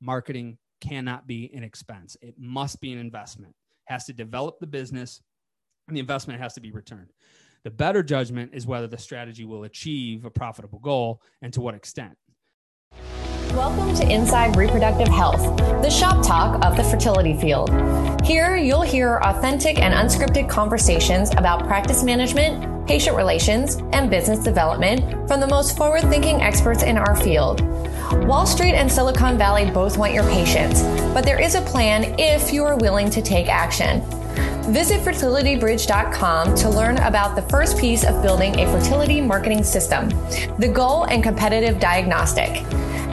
marketing cannot be an expense. It must be an investment. It has to develop the business and the investment has to be returned. The better judgment is whether the strategy will achieve a profitable goal and to what extent. Welcome to Inside Reproductive Health, the shop talk of the fertility field. Here, you'll hear authentic and unscripted conversations about practice management, patient relations, and business development from the most forward thinking experts in our field. Wall Street and Silicon Valley both want your patients, but there is a plan if you are willing to take action. Visit fertilitybridge.com to learn about the first piece of building a fertility marketing system, the goal and competitive diagnostic.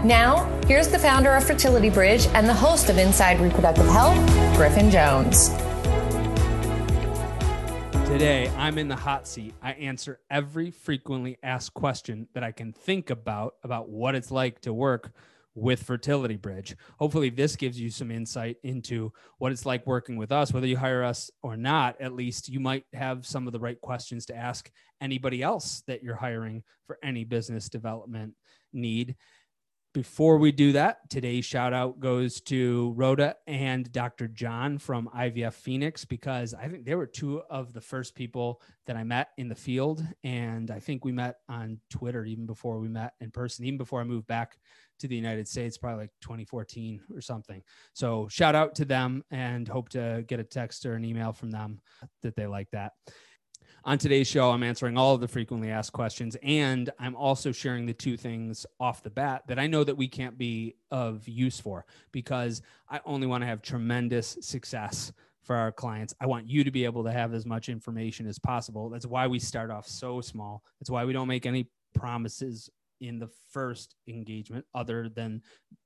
Now, here's the founder of Fertility Bridge and the host of Inside Reproductive Health, Griffin Jones. Today, I'm in the hot seat. I answer every frequently asked question that I can think about about what it's like to work with Fertility Bridge. Hopefully, this gives you some insight into what it's like working with us, whether you hire us or not. At least you might have some of the right questions to ask anybody else that you're hiring for any business development need. Before we do that, today's shout out goes to Rhoda and Dr. John from IVF Phoenix because I think they were two of the first people that I met in the field. And I think we met on Twitter even before we met in person, even before I moved back to the United States, probably like 2014 or something. So shout out to them and hope to get a text or an email from them that they like that. On today's show, I'm answering all of the frequently asked questions, and I'm also sharing the two things off the bat that I know that we can't be of use for because I only want to have tremendous success for our clients. I want you to be able to have as much information as possible. That's why we start off so small. That's why we don't make any promises in the first engagement other than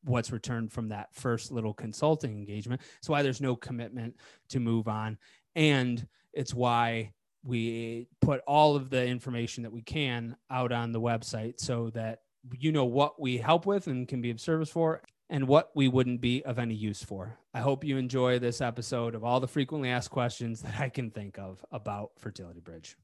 what's returned from that first little consulting engagement. It's why there's no commitment to move on. And it's why we put all of the information that we can out on the website so that you know what we help with and can be of service for and what we wouldn't be of any use for. I hope you enjoy this episode of all the frequently asked questions that I can think of about Fertility Bridge.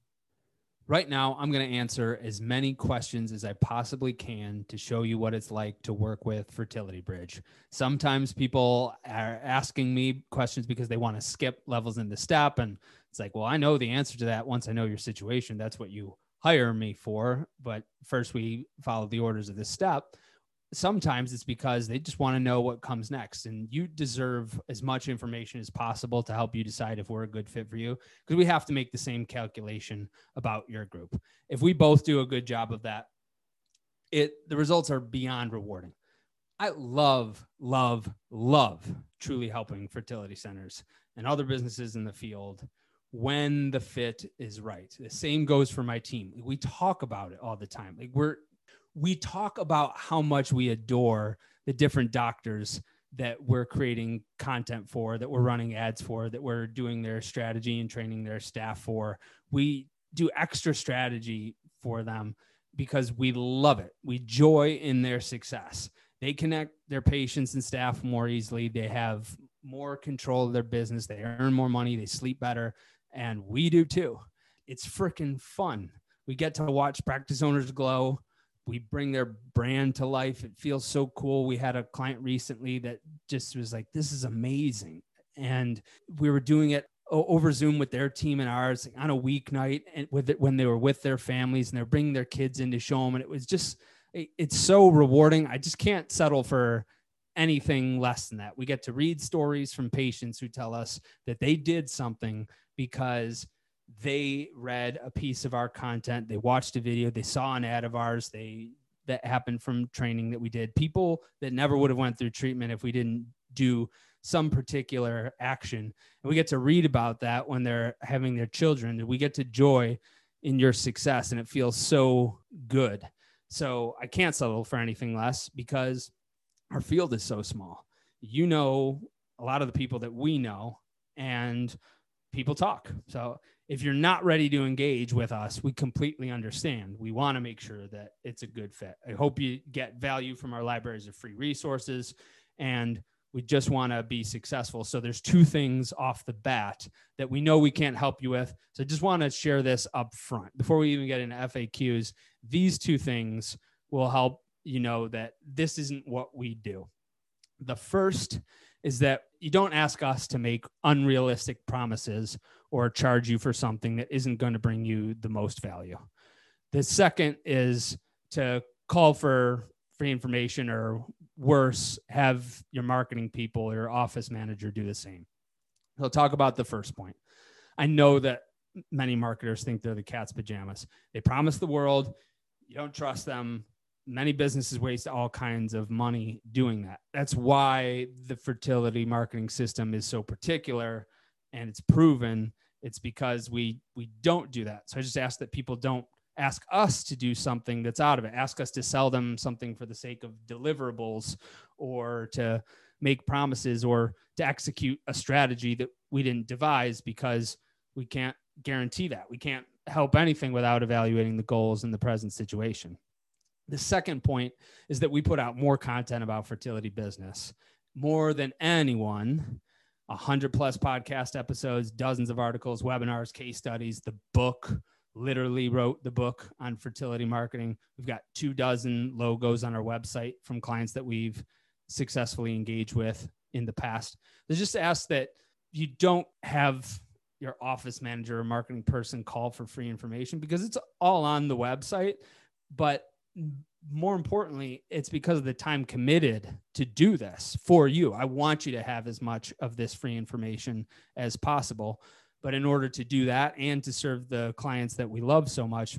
Right now, I'm going to answer as many questions as I possibly can to show you what it's like to work with Fertility Bridge. Sometimes people are asking me questions because they want to skip levels in the step. And it's like, well, I know the answer to that once I know your situation. That's what you hire me for. But first, we follow the orders of this step sometimes it's because they just want to know what comes next and you deserve as much information as possible to help you decide if we're a good fit for you because we have to make the same calculation about your group if we both do a good job of that it the results are beyond rewarding i love love love truly helping fertility centers and other businesses in the field when the fit is right the same goes for my team we talk about it all the time like we're we talk about how much we adore the different doctors that we're creating content for, that we're running ads for, that we're doing their strategy and training their staff for. We do extra strategy for them because we love it. We joy in their success. They connect their patients and staff more easily. They have more control of their business. They earn more money. They sleep better. And we do too. It's freaking fun. We get to watch practice owners glow we bring their brand to life. It feels so cool. We had a client recently that just was like, this is amazing. And we were doing it over Zoom with their team and ours on a weeknight and with it when they were with their families and they're bringing their kids in to show them. And it was just, it's so rewarding. I just can't settle for anything less than that. We get to read stories from patients who tell us that they did something because they read a piece of our content, they watched a video, they saw an ad of ours, they that happened from training that we did. People that never would have went through treatment if we didn't do some particular action. And we get to read about that when they're having their children. We get to joy in your success and it feels so good. So I can't settle for anything less because our field is so small. You know a lot of the people that we know and people talk. So if you're not ready to engage with us, we completely understand. We want to make sure that it's a good fit. I hope you get value from our libraries of free resources and we just want to be successful. So there's two things off the bat that we know we can't help you with. So I just want to share this up front before we even get into FAQs. These two things will help you know that this isn't what we do. The first is that you don't ask us to make unrealistic promises or charge you for something that isn't going to bring you the most value. The second is to call for free information or worse, have your marketing people or your office manager do the same. He'll talk about the first point. I know that many marketers think they're the cat's pajamas. They promise the world, you don't trust them. Many businesses waste all kinds of money doing that. That's why the fertility marketing system is so particular and it's proven. It's because we we don't do that. So I just ask that people don't ask us to do something that's out of it ask us to sell them something for the sake of deliverables or to make promises or to execute a strategy that we didn't devise because we can't guarantee that we can't help anything without evaluating the goals in the present situation the second point is that we put out more content about fertility business more than anyone 100 plus podcast episodes dozens of articles webinars case studies the book literally wrote the book on fertility marketing. We've got two dozen logos on our website from clients that we've successfully engaged with in the past. They just ask that you don't have your office manager or marketing person call for free information because it's all on the website. But more importantly, it's because of the time committed to do this for you. I want you to have as much of this free information as possible. But in order to do that and to serve the clients that we love so much,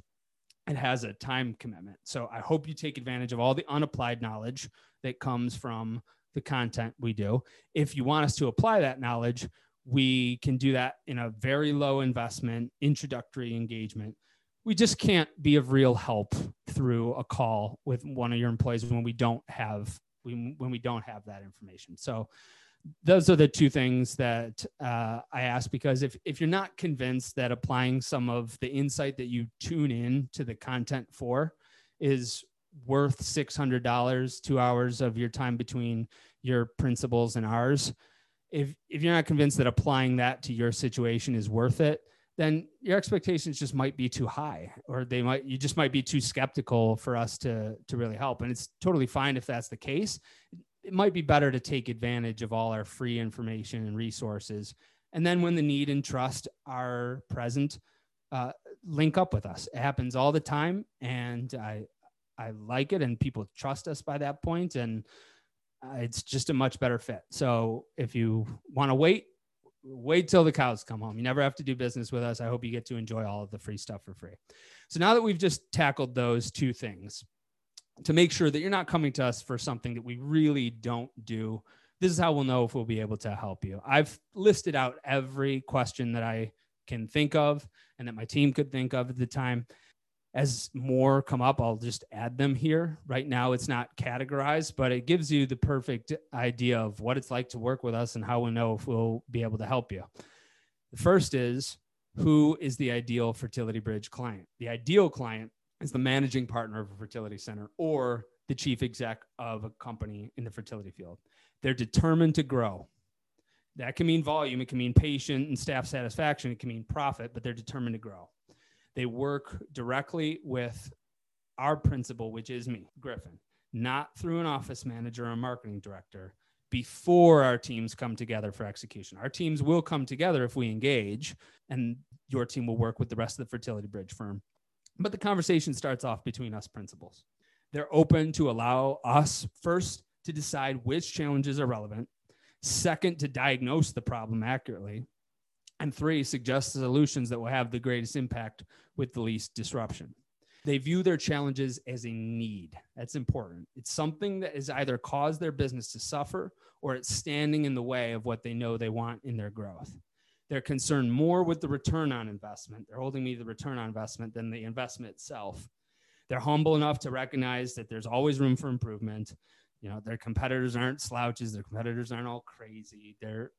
it has a time commitment. So I hope you take advantage of all the unapplied knowledge that comes from the content we do. If you want us to apply that knowledge, we can do that in a very low investment introductory engagement. We just can't be of real help through a call with one of your employees when we don't have when we don't have that information. So those are the two things that uh, I ask because if, if you're not convinced that applying some of the insight that you tune in to the content for is worth $600, two hours of your time between your principals and ours, if, if you're not convinced that applying that to your situation is worth it, then your expectations just might be too high or they might you just might be too skeptical for us to to really help and it's totally fine if that's the case it might be better to take advantage of all our free information and resources. And then when the need and trust are present, uh, link up with us. It happens all the time. And I, I like it and people trust us by that point and uh, it's just a much better fit. So if you want to wait, wait till the cows come home. You never have to do business with us. I hope you get to enjoy all of the free stuff for free. So now that we've just tackled those two things, to make sure that you're not coming to us for something that we really don't do. This is how we'll know if we'll be able to help you. I've listed out every question that I can think of and that my team could think of at the time. As more come up, I'll just add them here. Right now, it's not categorized, but it gives you the perfect idea of what it's like to work with us and how we know if we'll be able to help you. The first is who is the ideal Fertility Bridge client? The ideal client is the managing partner of a fertility center or the chief exec of a company in the fertility field. They're determined to grow. That can mean volume, it can mean patient and staff satisfaction, it can mean profit, but they're determined to grow. They work directly with our principal, which is me, Griffin, not through an office manager or marketing director before our teams come together for execution. Our teams will come together if we engage, and your team will work with the rest of the fertility bridge firm but the conversation starts off between us principals. They're open to allow us first to decide which challenges are relevant, second, to diagnose the problem accurately, and three, suggest solutions that will have the greatest impact with the least disruption. They view their challenges as a need. That's important. It's something that has either caused their business to suffer or it's standing in the way of what they know they want in their growth. They're concerned more with the return on investment. They're holding me the return on investment than the investment itself. They're humble enough to recognize that there's always room for improvement. You know, their competitors aren't slouches. Their competitors aren't all crazy. They're,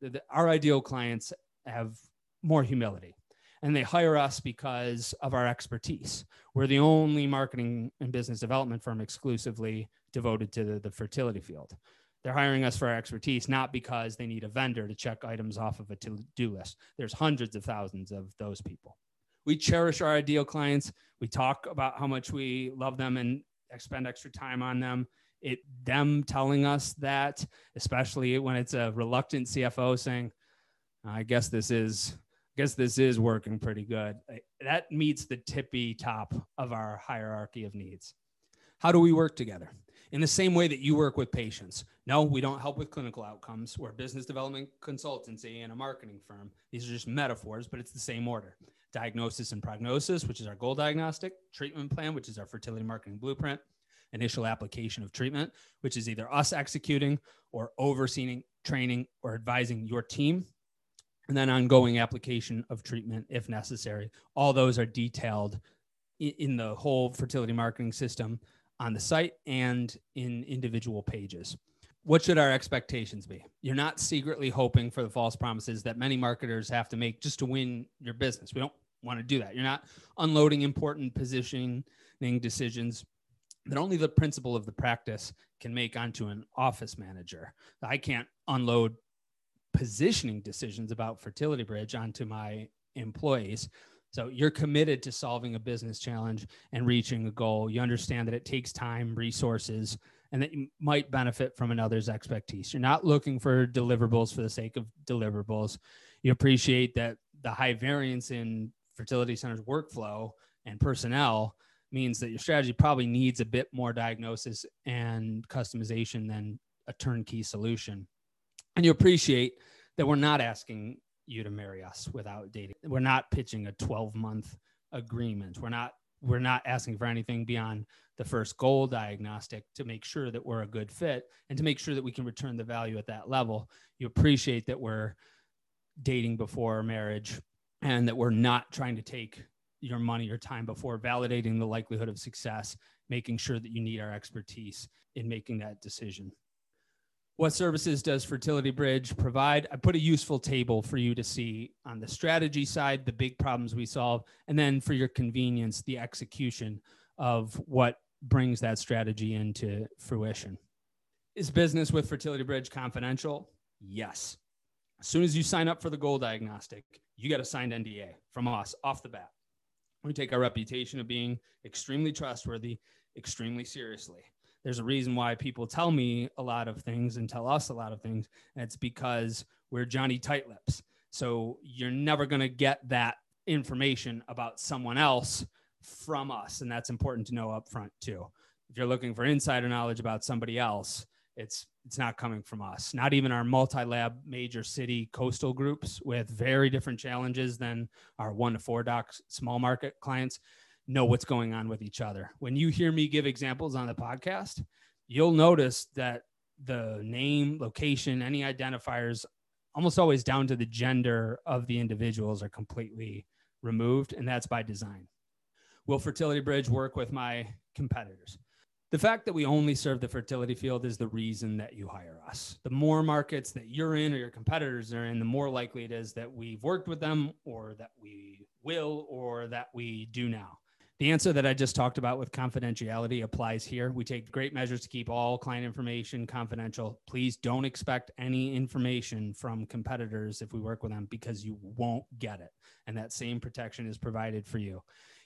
they're our ideal clients have more humility and they hire us because of our expertise. We're the only marketing and business development firm exclusively devoted to the, the fertility field. They're hiring us for our expertise, not because they need a vendor to check items off of a to do list. There's hundreds of thousands of those people. We cherish our ideal clients. We talk about how much we love them and spend extra time on them. it them telling us that, especially when it's a reluctant CFO saying, I guess this is I guess this is working pretty good. That meets the tippy top of our hierarchy of needs. How do we work together? In the same way that you work with patients. No, we don't help with clinical outcomes. We're a business development consultancy and a marketing firm. These are just metaphors, but it's the same order. Diagnosis and prognosis, which is our goal diagnostic, treatment plan, which is our fertility marketing blueprint, initial application of treatment, which is either us executing or overseeing, training, or advising your team, and then ongoing application of treatment if necessary. All those are detailed in the whole fertility marketing system on the site and in individual pages. What should our expectations be? You're not secretly hoping for the false promises that many marketers have to make just to win your business. We don't want to do that. You're not unloading important positioning decisions that only the principal of the practice can make onto an office manager. I can't unload positioning decisions about Fertility Bridge onto my employees. So you're committed to solving a business challenge and reaching a goal. You understand that it takes time, resources, and that you might benefit from another's expertise. You're not looking for deliverables for the sake of deliverables. You appreciate that the high variance in fertility centers workflow and personnel means that your strategy probably needs a bit more diagnosis and customization than a turnkey solution. And you appreciate that we're not asking you to marry us without dating. We're not pitching a 12 month agreement. We're not we're not asking for anything beyond the first goal diagnostic to make sure that we're a good fit and to make sure that we can return the value at that level. You appreciate that we're dating before marriage and that we're not trying to take your money or time before validating the likelihood of success, making sure that you need our expertise in making that decision. What services does Fertility Bridge provide? I put a useful table for you to see on the strategy side, the big problems we solve, and then for your convenience, the execution of what brings that strategy into fruition. Is business with Fertility Bridge confidential? Yes. As soon as you sign up for the goal diagnostic, you get a signed NDA from us off the bat. We take our reputation of being extremely trustworthy extremely seriously. There's a reason why people tell me a lot of things and tell us a lot of things. And it's because we're Johnny Tightlips. So you're never going to get that information about someone else from us. And that's important to know up front too. If you're looking for insider knowledge about somebody else, it's it's not coming from us. Not even our multi-lab major city coastal groups with very different challenges than our one to four docs small market clients know what's going on with each other. When you hear me give examples on the podcast, you'll notice that the name, location, any identifiers almost always down to the gender of the individuals are completely removed and that's by design. Will Fertility Bridge work with my competitors? the fact that we only serve the fertility field is the reason that you hire us. The more markets that you're in or your competitors are in, the more likely it is that we've worked with them or that we will or that we do now. The answer that I just talked about with confidentiality applies here. We take great measures to keep all client information confidential. Please don't expect any information from competitors if we work with them because you won't get it. And that same protection is provided for you.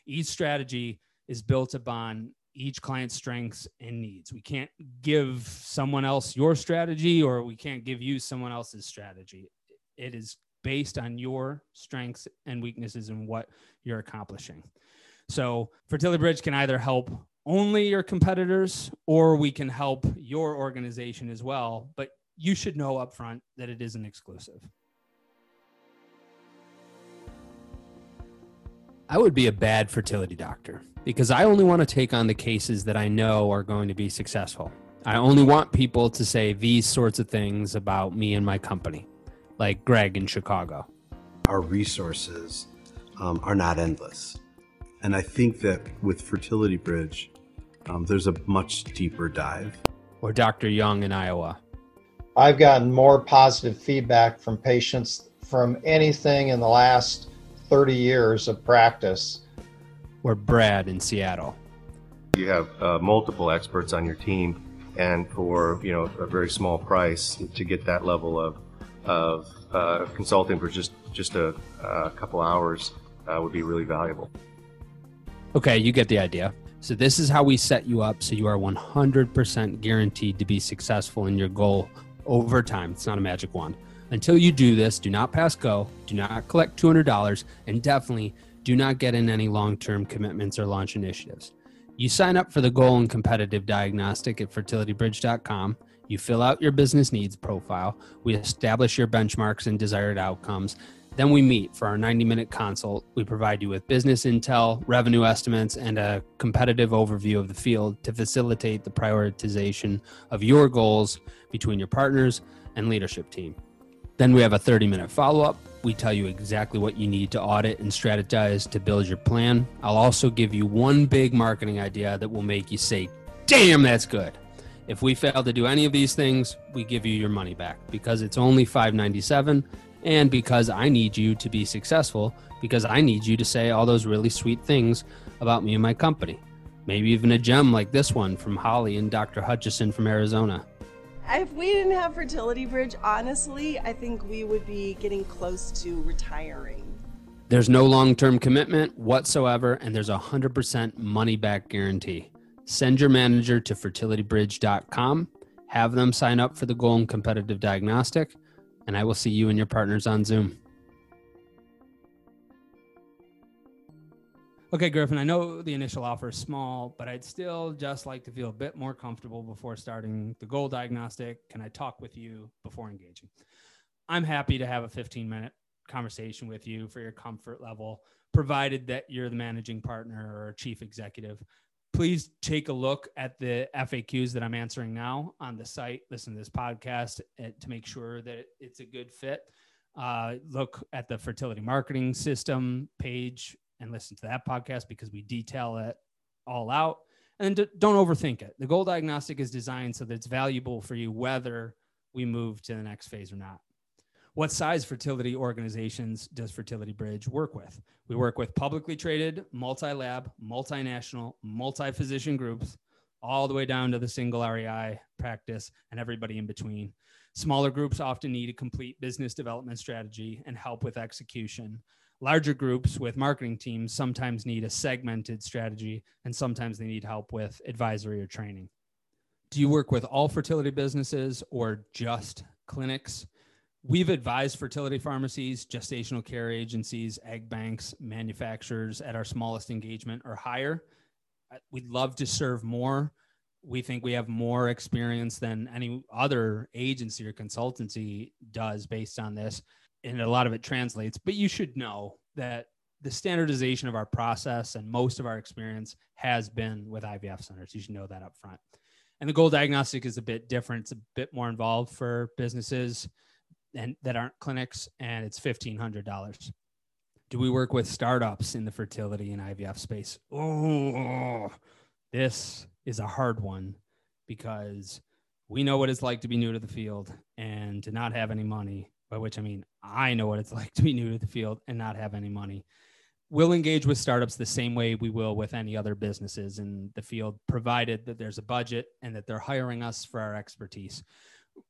Each strategy is built upon each client's strengths and needs. We can't give someone else your strategy or we can't give you someone else's strategy. It is based on your strengths and weaknesses and what you're accomplishing. So, Fertility Bridge can either help only your competitors or we can help your organization as well, but you should know upfront that it isn't exclusive. I would be a bad fertility doctor because I only want to take on the cases that I know are going to be successful. I only want people to say these sorts of things about me and my company, like Greg in Chicago. Our resources um, are not endless. And I think that with Fertility Bridge, um, there's a much deeper dive. Or Dr. Young in Iowa. I've gotten more positive feedback from patients from anything in the last 30 years of practice or Brad in Seattle. You have uh, multiple experts on your team, and for you know a very small price to get that level of of uh, consulting for just just a, a couple hours uh, would be really valuable. Okay, you get the idea. So, this is how we set you up so you are 100% guaranteed to be successful in your goal over time. It's not a magic wand. Until you do this, do not pass go, do not collect $200, and definitely do not get in any long term commitments or launch initiatives. You sign up for the goal and competitive diagnostic at fertilitybridge.com. You fill out your business needs profile. We establish your benchmarks and desired outcomes. Then we meet for our 90 minute consult. We provide you with business intel, revenue estimates, and a competitive overview of the field to facilitate the prioritization of your goals between your partners and leadership team. Then we have a 30 minute follow up. We tell you exactly what you need to audit and strategize to build your plan. I'll also give you one big marketing idea that will make you say, damn, that's good. If we fail to do any of these things, we give you your money back because it's only $5.97 and because I need you to be successful because I need you to say all those really sweet things about me and my company. Maybe even a gem like this one from Holly and Dr. Hutchison from Arizona. If we didn't have Fertility Bridge, honestly, I think we would be getting close to retiring. There's no long term commitment whatsoever, and there's a 100% money back guarantee. Send your manager to fertilitybridge.com, have them sign up for the Goal and Competitive Diagnostic, and I will see you and your partners on Zoom. Okay, Griffin, I know the initial offer is small, but I'd still just like to feel a bit more comfortable before starting the goal diagnostic. Can I talk with you before engaging? I'm happy to have a 15 minute conversation with you for your comfort level, provided that you're the managing partner or chief executive. Please take a look at the FAQs that I'm answering now on the site. Listen to this podcast eh, to make sure that it's a good fit. Uh, look at the fertility marketing system page and listen to that podcast because we detail it all out. And don't overthink it. The goal diagnostic is designed so that it's valuable for you whether we move to the next phase or not. What size fertility organizations does Fertility Bridge work with? We work with publicly traded, multi lab, multinational, multi physician groups, all the way down to the single REI practice and everybody in between. Smaller groups often need a complete business development strategy and help with execution. Larger groups with marketing teams sometimes need a segmented strategy and sometimes they need help with advisory or training. Do you work with all fertility businesses or just clinics? We've advised fertility pharmacies, gestational care agencies, egg banks, manufacturers at our smallest engagement or higher. Uh, we'd love to serve more. We think we have more experience than any other agency or consultancy does based on this and a lot of it translates, but you should know that the standardization of our process and most of our experience has been with IVF centers. You should know that up front. And the goal diagnostic is a bit different. It's a bit more involved for businesses and that aren't clinics, and it's fifteen hundred dollars. Do we work with startups in the fertility and IVF space? Oh, this is a hard one because we know what it's like to be new to the field and to not have any money by which I mean I know what it's like to be new to the field and not have any money. We'll engage with startups the same way we will with any other businesses in the field, provided that there's a budget and that they're hiring us for our expertise.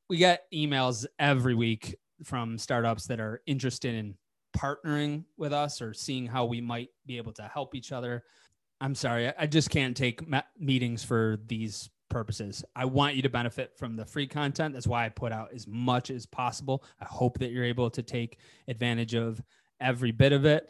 We get emails every week from startups that are interested in partnering with us or seeing how we might be able to help each other. I'm sorry, I just can't take meetings for these purposes. I want you to benefit from the free content. That's why I put out as much as possible. I hope that you're able to take advantage of every bit of it.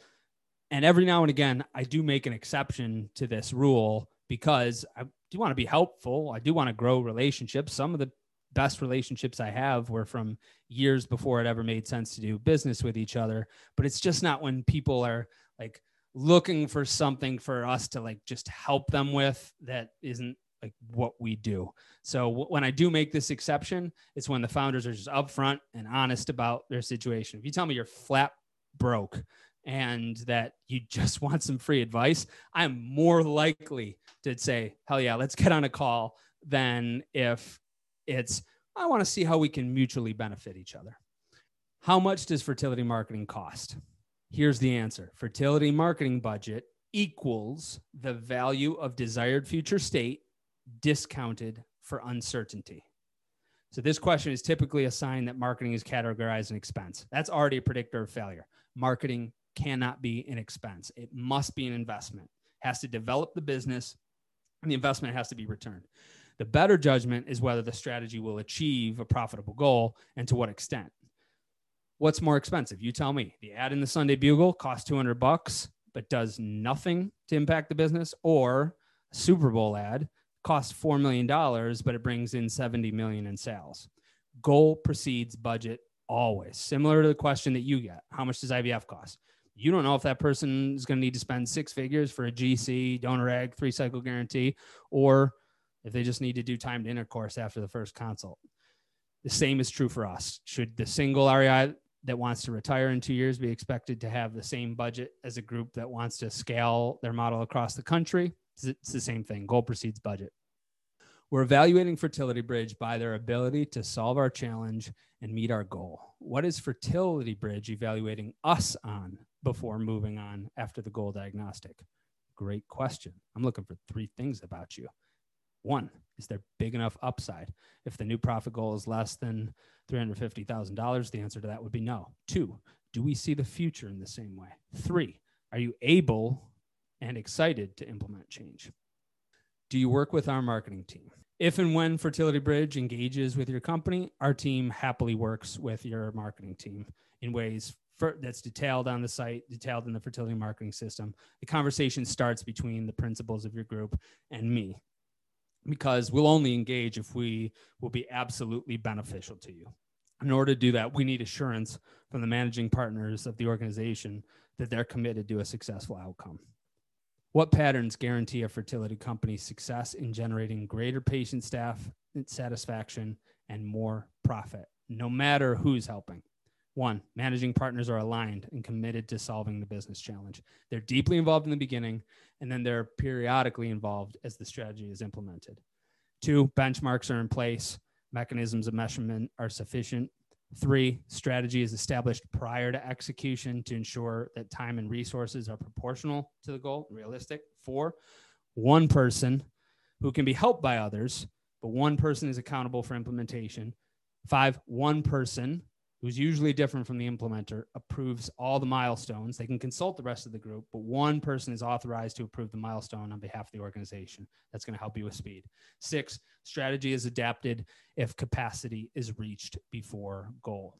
And every now and again, I do make an exception to this rule because I do want to be helpful. I do want to grow relationships. Some of the best relationships I have were from years before it ever made sense to do business with each other. But it's just not when people are like looking for something for us to like just help them with that isn't like what we do. So w- when I do make this exception, it's when the founders are just upfront and honest about their situation. If you tell me you're flat broke and that you just want some free advice, I'm more likely to say, hell yeah, let's get on a call than if it's, I want to see how we can mutually benefit each other. How much does fertility marketing cost? Here's the answer fertility marketing budget equals the value of desired future state discounted for uncertainty. So this question is typically a sign that marketing is categorized as an expense. That's already a predictor of failure. Marketing cannot be an expense. It must be an investment. It has to develop the business and the investment has to be returned. The better judgment is whether the strategy will achieve a profitable goal and to what extent. What's more expensive? You tell me. The ad in the Sunday Bugle costs 200 bucks but does nothing to impact the business or a Super Bowl ad costs 4 million dollars but it brings in 70 million in sales. Goal precedes budget always. Similar to the question that you get. How much does IVF cost? You don't know if that person is going to need to spend six figures for a GC, donor egg, three cycle guarantee, or if they just need to do timed intercourse after the first consult. The same is true for us. Should the single REI that wants to retire in two years be expected to have the same budget as a group that wants to scale their model across the country? It's the same thing. Goal precedes budget. We're evaluating Fertility Bridge by their ability to solve our challenge and meet our goal. What is Fertility Bridge evaluating us on before moving on after the goal diagnostic? Great question. I'm looking for three things about you. One, is there big enough upside? If the new profit goal is less than $350,000, the answer to that would be no. Two, do we see the future in the same way? Three, are you able and excited to implement change? Do you work with our marketing team? If and when Fertility Bridge engages with your company, our team happily works with your marketing team in ways for, that's detailed on the site, detailed in the fertility marketing system. The conversation starts between the principals of your group and me because we'll only engage if we will be absolutely beneficial to you. In order to do that, we need assurance from the managing partners of the organization that they're committed to a successful outcome. What patterns guarantee a fertility company's success in generating greater patient staff satisfaction and more profit, no matter who's helping? One, managing partners are aligned and committed to solving the business challenge. They're deeply involved in the beginning, and then they're periodically involved as the strategy is implemented. Two, benchmarks are in place, mechanisms of measurement are sufficient. Three, strategy is established prior to execution to ensure that time and resources are proportional to the goal, realistic. Four, one person who can be helped by others, but one person is accountable for implementation. Five, one person who's usually different from the implementer, approves all the milestones. They can consult the rest of the group, but one person is authorized to approve the milestone on behalf of the organization. That's going to help you with speed. Six, strategy is adapted if capacity is reached before goal.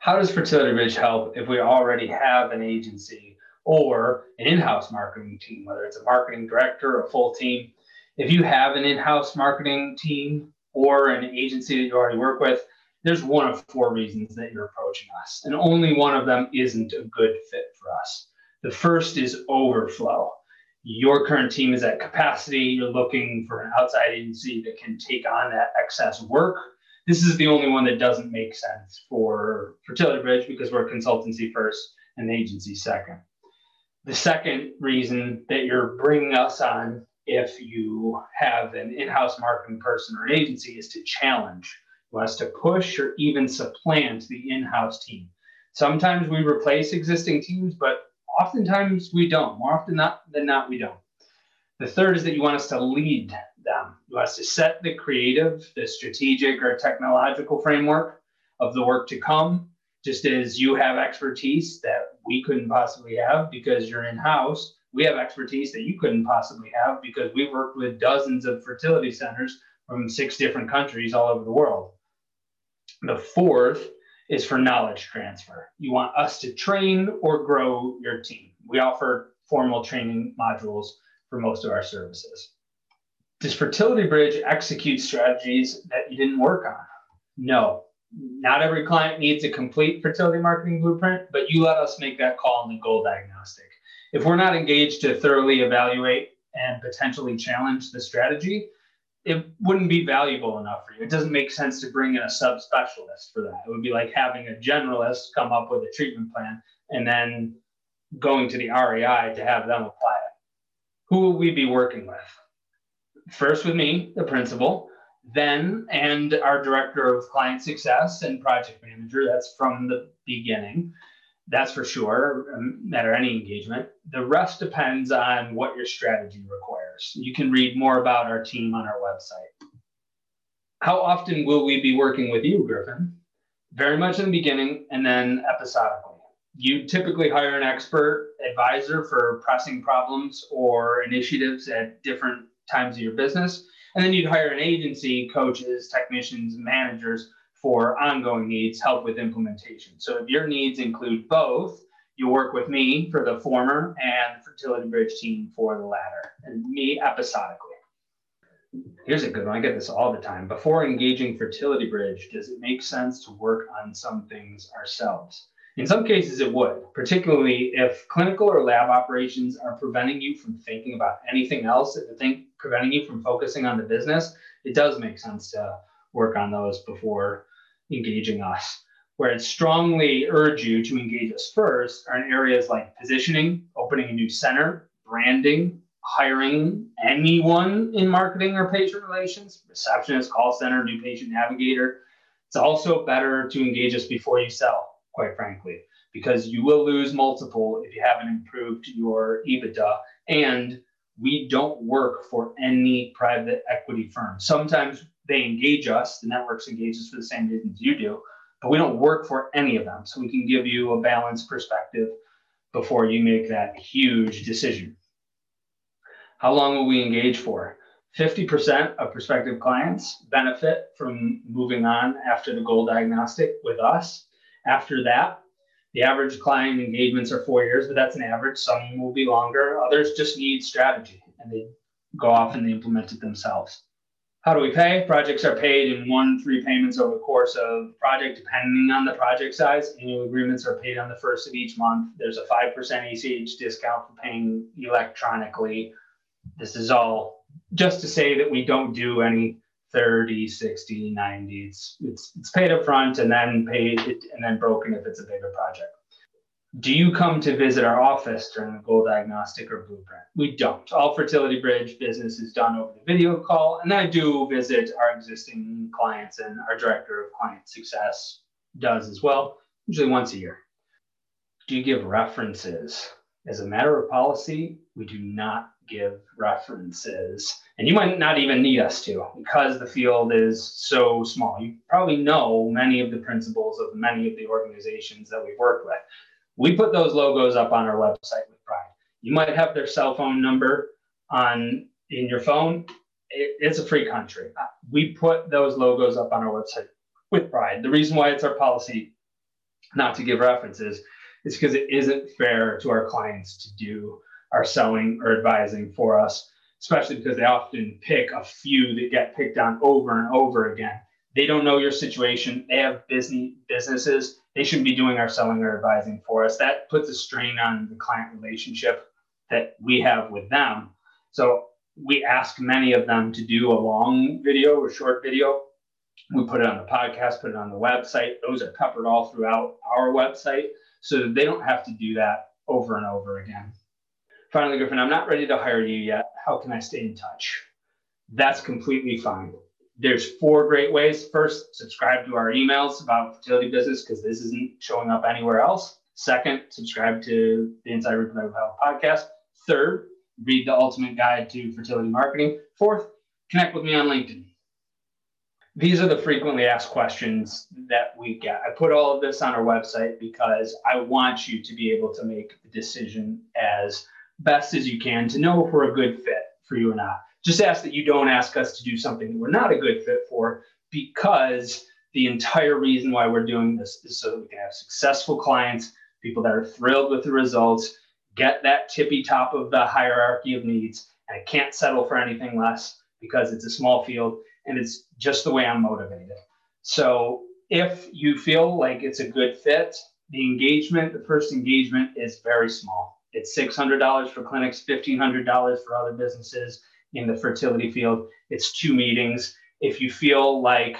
How does Fertility Bridge help if we already have an agency or an in house marketing team, whether it's a marketing director or a full team? If you have an in house marketing team or an agency that you already work with, there's one of four reasons that you're approaching us, and only one of them isn't a good fit for us. The first is overflow. Your current team is at capacity. You're looking for an outside agency that can take on that excess work. This is the only one that doesn't make sense for Fertility Bridge because we're a consultancy first and agency second. The second reason that you're bringing us on if you have an in-house marketing person or an agency is to challenge was to push or even supplant the in-house team. Sometimes we replace existing teams, but oftentimes we don't. More often not, than not, we don't. The third is that you want us to lead them. You want us to set the creative, the strategic, or technological framework of the work to come, just as you have expertise that we couldn't possibly have because you're in house. We have expertise that you couldn't possibly have because we've worked with dozens of fertility centers from six different countries all over the world. The fourth is for knowledge transfer. You want us to train or grow your team. We offer formal training modules for most of our services. Does Fertility Bridge execute strategies that you didn't work on? No. Not every client needs a complete fertility marketing blueprint, but you let us make that call in the goal diagnostic. If we're not engaged to thoroughly evaluate and potentially challenge the strategy, it wouldn't be valuable enough for you. It doesn't make sense to bring in a subspecialist for that. It would be like having a generalist come up with a treatment plan and then going to the REI to have them apply it. Who will we be working with? First, with me, the principal, then, and our director of client success and project manager. That's from the beginning. That's for sure, um, matter any engagement. The rest depends on what your strategy requires. You can read more about our team on our website. How often will we be working with you, Griffin? Very much in the beginning and then episodically. you typically hire an expert advisor for pressing problems or initiatives at different times of your business. And then you'd hire an agency, coaches, technicians, managers for ongoing needs, help with implementation. So if your needs include both, you work with me for the former and the Fertility Bridge team for the latter, and me episodically. Here's a good one. I get this all the time. Before engaging Fertility Bridge, does it make sense to work on some things ourselves? In some cases, it would, particularly if clinical or lab operations are preventing you from thinking about anything else, if think preventing you from focusing on the business, it does make sense to work on those before engaging us. Where I'd strongly urge you to engage us first are in areas like positioning, opening a new center, branding, hiring anyone in marketing or patient relations, receptionist, call center, new patient navigator. It's also better to engage us before you sell, quite frankly, because you will lose multiple if you haven't improved your EBITDA. And we don't work for any private equity firm. Sometimes they engage us, the networks engage us for the same reasons you do, but we don't work for any of them. So we can give you a balanced perspective before you make that huge decision. How long will we engage for? 50% of prospective clients benefit from moving on after the goal diagnostic with us. After that, the average client engagements are four years, but that's an average. Some will be longer. Others just need strategy and they go off and they implement it themselves. How do we pay? Projects are paid in one, three payments over the course of project, depending on the project size. Annual agreements are paid on the first of each month. There's a 5% ACH discount for paying electronically this is all just to say that we don't do any 30, 60, 90. It's it's it's paid up front and then paid and then broken if it's a bigger project. Do you come to visit our office during the goal diagnostic or blueprint? We don't. All Fertility Bridge business is done over the video call, and I do visit our existing clients, and our director of client success does as well, usually once a year. Do you give references? As a matter of policy, we do not give references. And you might not even need us to because the field is so small. You probably know many of the principals of many of the organizations that we work with. We put those logos up on our website with pride. You might have their cell phone number on in your phone. It, it's a free country. Uh, we put those logos up on our website with pride. The reason why it's our policy not to give references is because it isn't fair to our clients to do our selling or advising for us, especially because they often pick a few that get picked on over and over again. They don't know your situation. They have business businesses. They shouldn't be doing our selling or advising for us. That puts a strain on the client relationship that we have with them. So we ask many of them to do a long video or short video. We put it on the podcast, put it on the website. Those are covered all throughout our website so that they don't have to do that over and over again. Finally, Griffin, I'm not ready to hire you yet. How can I stay in touch? That's completely fine. There's four great ways. First, subscribe to our emails about fertility business because this isn't showing up anywhere else. Second, subscribe to the Inside Reproductive Health podcast. Third, read the Ultimate Guide to Fertility Marketing. Fourth, connect with me on LinkedIn. These are the frequently asked questions that we get. I put all of this on our website because I want you to be able to make the decision as best as you can to know if we're a good fit for you or not. Just ask that you don't ask us to do something that we're not a good fit for because the entire reason why we're doing this is so that we can have successful clients, people that are thrilled with the results, get that tippy top of the hierarchy of needs. And I can't settle for anything less because it's a small field and it's just the way I'm motivated. So if you feel like it's a good fit, the engagement, the first engagement is very small. It's $600 for clinics, $1,500 for other businesses in the fertility field. It's two meetings. If you feel like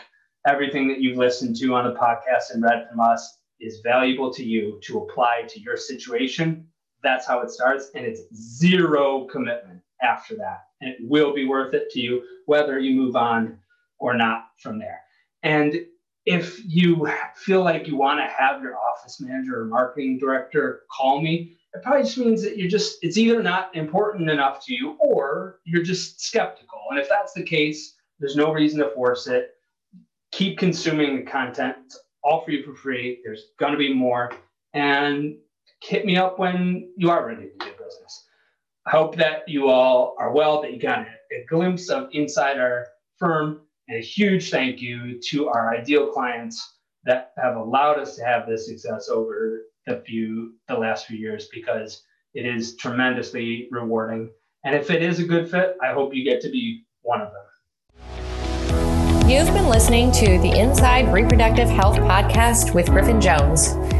everything that you've listened to on the podcast and read from us is valuable to you to apply to your situation, that's how it starts. And it's zero commitment after that. And it will be worth it to you, whether you move on or not from there. And if you feel like you want to have your office manager or marketing director call me, it probably just means that you're just it's either not important enough to you or you're just skeptical. And if that's the case there's no reason to force it. Keep consuming the content. It's all for you for free. There's going to be more. And hit me up when you are ready to do business. I hope that you all are well, that you got a, a glimpse of inside our firm, and a huge thank you to our ideal clients that have allowed us to have this success over the few the last few years because it is tremendously rewarding. And if it is a good fit, I hope you get to be one of them. You've been listening to the Inside Reproductive Health podcast with Griffin Jones.